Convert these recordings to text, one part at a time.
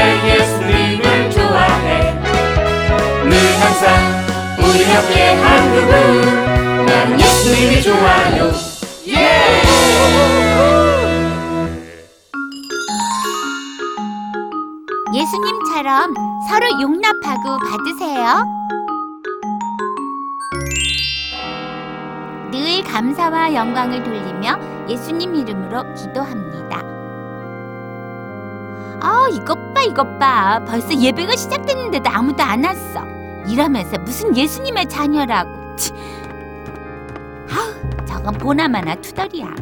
좋아해 예수님을 좋아해 늘 항상 우리 옆에 한 그분 나는 예수님이 좋아요 예! 예수님처럼 서로 용납하고 받으세요. 늘 감사와 영광을 돌리며 예수님 이름으로 기도합니다. 아, 이것 봐, 이것 봐. 벌써 예배가 시작됐는데도 아무도 안 왔어. 이러면서 무슨 예수님의 자녀라고. 치. 아우, 저건 보나마나 투덜이야.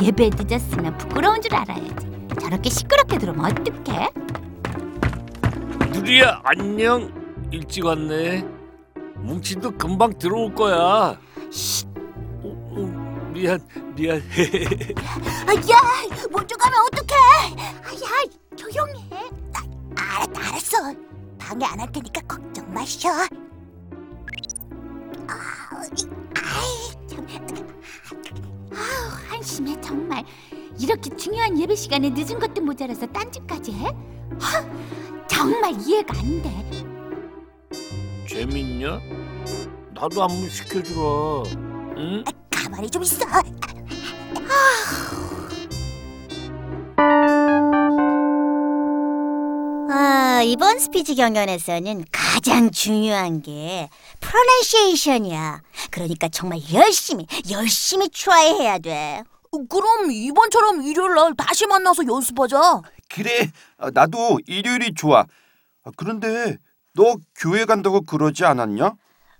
예배 늦었으면 부끄러운 줄 알아야지. 저렇게 시끄럽게 들으면 어떡해? 누리야 안녕 일찍 왔네 뭉치도 금방 들어올 거야 쉿, 어, 어, 미안 미안 아, 야, 먼저 가면 어떡해? 아, 야, 조용해. 아. 방해 안 할 테니까 걱정 마셔. 아, 이, 아이, 참. 아우, 한심해 정말. 이렇게 중요한 예배 시간에 늦은 것도 모자라서 딴짓까지 해? 하, 정말 이해가 안 돼. 재밌냐? 나도 한번 시켜주라 응? 아, 가만히 좀 있어. 아, 이번 스피치 경연에서는 가장 중요한 게 pronunciation이야. 그러니까 정말 열심히, 열심히 try 해야 돼. 그럼 이번처럼 일요일 날 다시 만나서 연습하자. 그래, 아, 나도 일요일이 좋아. 아, 그런데 너 교회 간다고 그러지 않았냐?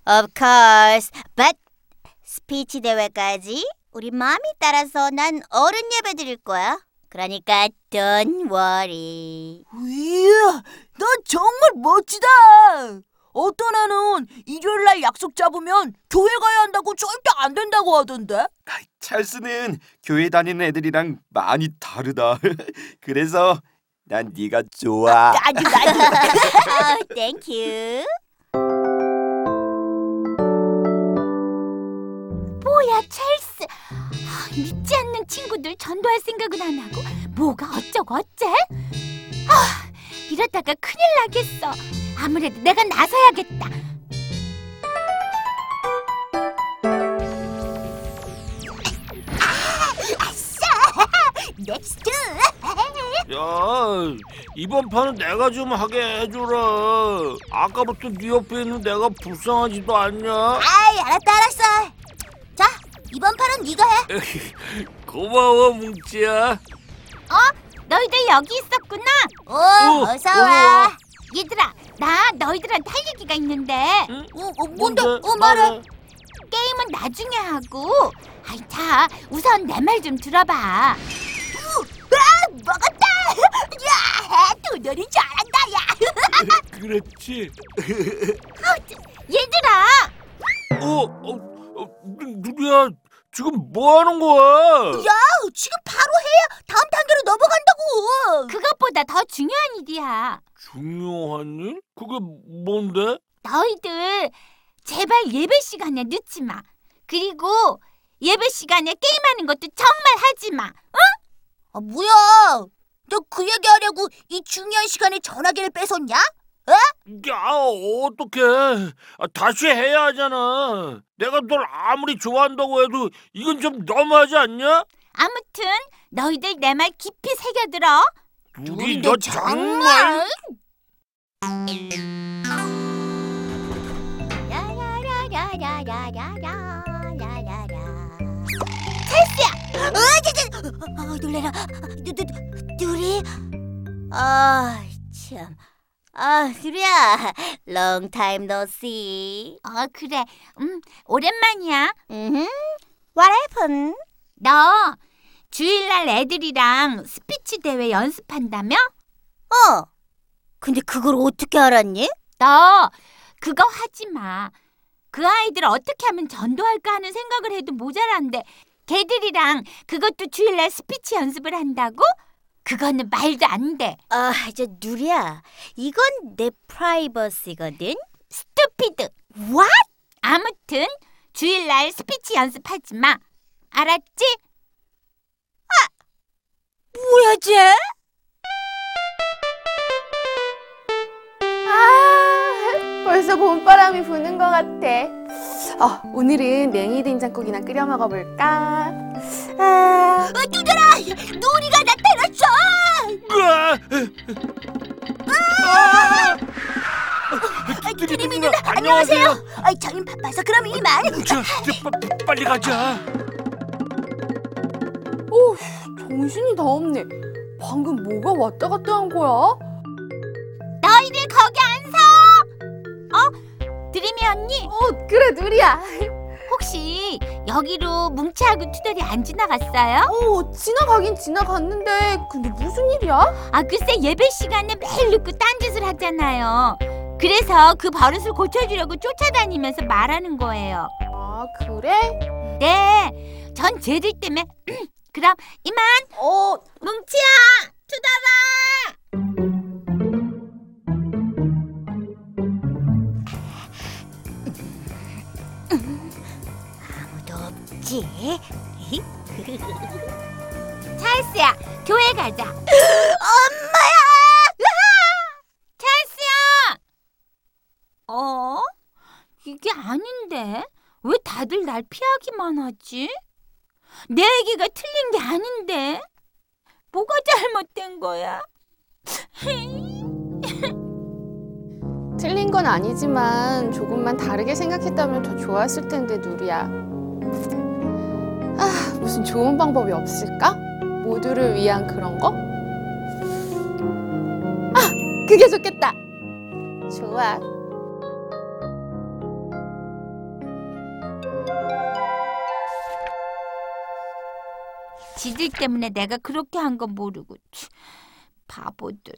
Of course, but 스피치 대회까지 우리 마음이 따라서 난 어른 예배 드릴 거야. 그러니까 don't worry. 이야, 넌 정말 멋지다. 어떤 애는 일요일 날 약속 잡으면 교회 가야 한다고 절대 안 된다고 하던데. 찰스는 교회 다니는 애들이랑 많이 다르다. 그래서 난 네가 좋아. 나도 나도. 아, thank you. 뭐야 찰 전도할 생각은 안 하고 뭐가 어쩌고 어째 아 이러다가 큰일 나겠어 아무래도 내가 나서야겠다 next. 야 이번 판은 내가 좀 하게 해줘라 아까부터 네 옆에 있는 내가 불쌍하지도 않냐 아이, 알았다, 알았어. 판은 네가 해. 고마워 뭉치야 너희들 여기 있었구나 어, 어, 어서 와. 얘들아 나 너희들한테 할 얘기가 있는데 응? 어, 어, 뭔데? 어, 말해 게임은 나중에 하고 아이 자 우선 내 말 좀 들어봐 아, 먹었다. 야, 도전이 잘한다. 야. 그렇지 얘들아 어, 어, 어 누- 누리야 지금 뭐 하는 거야 야, 지금 바로 해야 다음 단계로 넘어간다고. 그것보다 더 중요한 일이야 중요한 일? 그게 뭔데? 너희들 제발 예배 시간에 늦지 마. 그리고 예배 시간에 게임하는 것도 정말 하지 마. 아, 뭐야? 너 그 얘기하려고 이 중요한 시간에 전화기를 뺏었냐? 야, 어떡해. 아, 다시 해야 하잖아. 내가 널 아무리 좋아한다고 해도 이건 좀 너무하지 않냐? 아무튼 너희들 내 말 깊이 새겨들어. 근데 너 정말... 아, 놀래라. 누, 누, 누리? 아, 참. 아, 누리야. Long time no see. 어 그래. 음 오랜만이야. 음, What happened? 너 주일날 애들이랑 스피치 대회 연습한다며? 어. 근데 그걸 어떻게 알았니? 너 그거 하지 마. 그 아이들 어떻게 하면 전도할까 하는 생각을 해도 모자란데 걔들이랑 그것도 주일날 스피치 연습을 한다고? 그거는 말도 안 돼. 아, 저 누리야, 이건 내 프라이버시거든. stupid. What? 아무튼 주일날 스피치 연습하지 마. 알았지? 아, 뭐야 쟤? 아, 벌써 봄바람이 부는 것 같아. 아, 오늘은 냉이 된장국이나 끓여 먹어볼까? 아, 어, 두들아! 놀이가 나 드림이 누나, 누나, 안녕하세요. 안녕하세요. 아, 저희 바빠서 그럼 이만. 자, 이제 빠- 빨리 가자. 오, 정신이 다 없네. 방금 뭐가 왔다 갔다 한 거야? 너희들 거기 안 서. 어? 드림이 언니 어, 그래, 누리야. 여기로 뭉치하고 투덜이 안 지나갔어요? 어, 지나가긴 지나갔는데, 근데 무슨 일이야? 아 글쎄 예배 시간에 매일 늦고 딴짓을 하잖아요. 그래서 그 버릇을 고쳐주려고 쫓아다니면서 말하는 거예요. 아, 그래? 네, 전 쟤들 때문에 그럼 이만 어, 뭉치야 투덜아. 없지. 찰스야 교회 가자. 엄마야! 찰스야. 어? 이게 아닌데 왜 다들 날 피하기만 하지? 내 얘기가 틀린 게 아닌데 뭐가 잘못된 거야? 틀린 건 아니지만 조금만 다르게 생각했다면 더 좋았을 텐데, 누리야. 아, 무슨 좋은 방법이 없을까? 모두를 위한 그런 거? 아, 그게 좋겠다. 좋아. 지들 때문에 내가 그렇게 한 건 모르고 치, 바보들.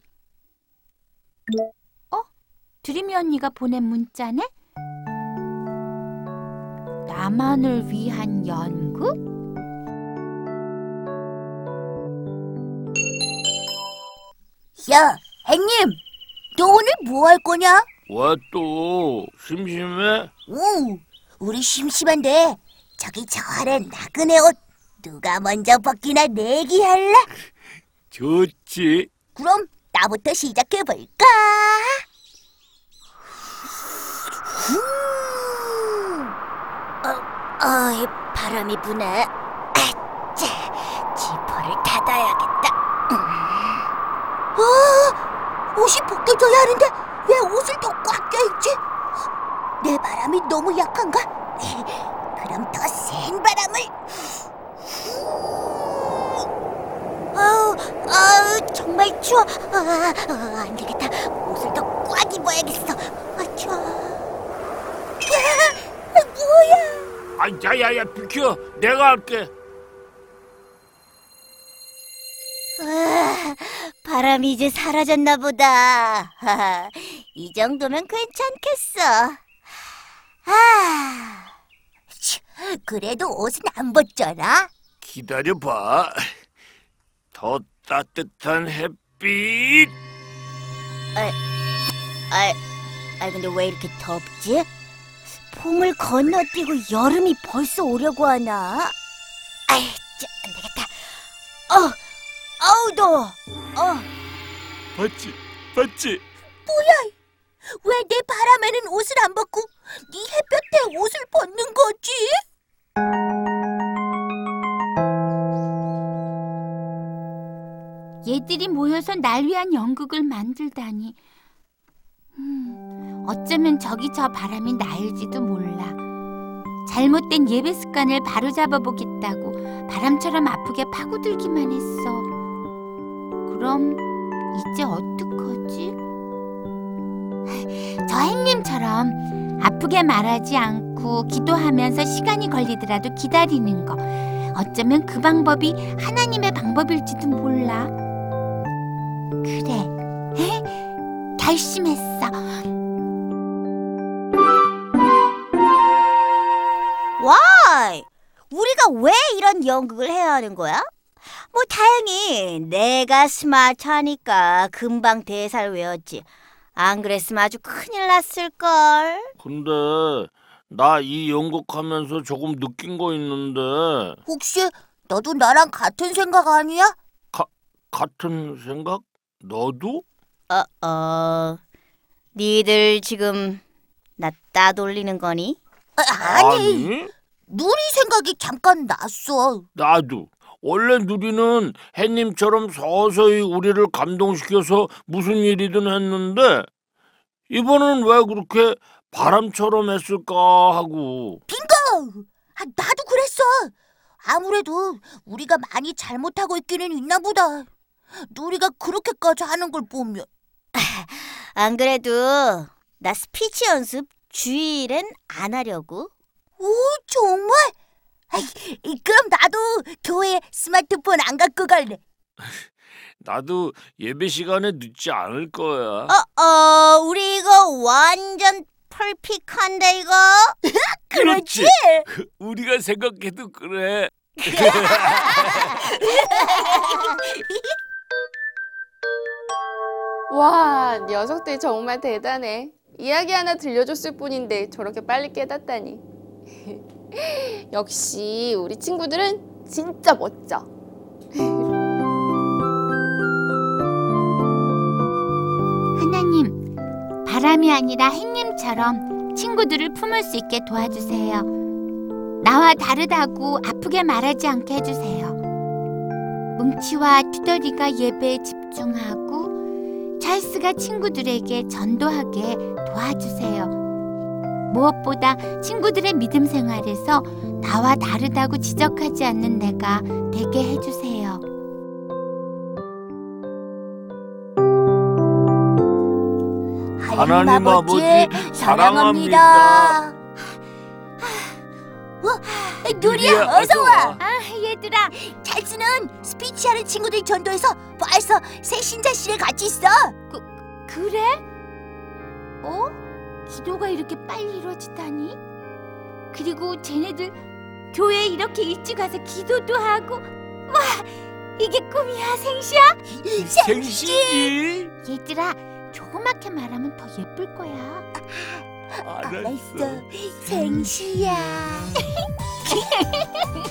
어? 드림이 언니가 보낸 문자네? 나만을 위한 연극? 야, 행님, 너 오늘 뭐 할 거냐? 왜또 심심해? 우, 우리 심심한데 저기 저 아래 나그네 옷 누가 먼저 벗기나 내기할래? 좋지. 그럼 나부터 시작해 볼까? 어, 어, 바람이 부네. 아차, 지퍼를 닫아야겠다. 어, 옷이 벗겨져야 하는데 왜 옷을 더 꽉 껴입지? 내 바람이 너무 약한가? 그럼 더 센 바람을. 아우, 아우, 정말 추워. 아, 아, 안 되겠다. 옷을 더 꽉 입어야겠어. 아, 추워. 아, 뭐야? 아, 야야야 비켜. 내가 할게. 바람이 이제 사라졌나 보다. 하하, 이 정도면 괜찮겠어. 아, 치, 그래도 옷은 안 벗잖아. 기다려봐. 더 따뜻한 햇빛. 아, 아 근데 왜 이렇게 덥지? 봄을 건너뛰고 여름이 벌써 오려고 하나? 아이, 저, 안 되겠다. 어, 아우 더워. 어, 봤지? 봤지? 왜내 바람에는 옷을 안 벗고 네 햇볕에 옷을 벗는 거지? 얘들이 모여서 날 위한 연극을 만들다니. 음, 어쩌면 저기 저 바람이 나일지도 몰라. 잘못된 예배 습관을 바로잡아 보겠다고 바람처럼 아프게 파고들기만 했어. 그럼 이제 어떡하지? 저 행님처럼 아프게 말하지 않고 기도하면서 시간이 걸리더라도 기다리는 거. 어쩌면 그 방법이 하나님의 방법일지도 몰라. 그래. 결심했어. 와이, 우리가 왜 이런 연극을 해야 하는 거야? 뭐 다행히 내가 스마트하니까 금방 대사를 외웠지. 안 그랬으면 아주 큰일 났을걸. 근데 나 이 연극하면서 조금 느낀 거 있는데 혹시 너도 나랑 같은 생각 아니야? 같은 생각? 너도? 어, 어. 니들 지금 나 따돌리는 거니? 아, 아니, 아니 누리 생각이 잠깐 났어. 나도 원래 누리는 해님처럼 서서히 우리를 감동시켜서 무슨 일이든 했는데 이번은 왜 그렇게 바람처럼 했을까 하고 아, 나도 그랬어. 아무래도 우리가 많이 잘못하고 있기는 있나 보다. 누리가 그렇게까지 하는 걸 보면. 안 그래도 나 스피치 연습 주일엔 안 하려고. 오, 정말? 아이, 이, 그럼 나도 교회에 스마트폰 안 갖고 갈래. 나도 예배 시간에 늦지 않을 거야. 어, 어, 우리 이거 완전 펄픽한데 이거. 그렇지. 우리가 생각해도 그래. 와, 녀석들 정말 대단해. 이야기 하나 들려줬을 뿐인데 저렇게 빨리 깨닫다니. 역시 우리 친구들은 진짜 멋져. 하나님, 바람이 아니라 햇님처럼 친구들을 품을 수 있게 도와주세요. 나와 다르다고 아프게 말하지 않게 해주세요. 뭉치와 투덜이가 예배에 집중하고 찰스가 친구들에게 전도하게 도와주세요. 무엇보다 친구들의 믿음 생활에서 나와 다르다고 지적하지 않는 내가 되게 해주세요. 하나님 아버지 사랑합니다. 어, 누리야, 어서 와. 아, 얘들아, 찰스는 스피치하는 친구들 전도해서 벌써 새 신자실에 같이 있어. 그래? 어? 기도가 이렇게 빨리 이루어지다니? 그리고 쟤네들 교회에 이렇게 일찍 와서 기도도 하고 와 이게 꿈이야 생시야? 생시지. 얘들아 조그맣게 말하면 더 예쁠 거야 알았어. 생시야.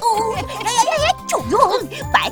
오, 야야야야, 조용. 말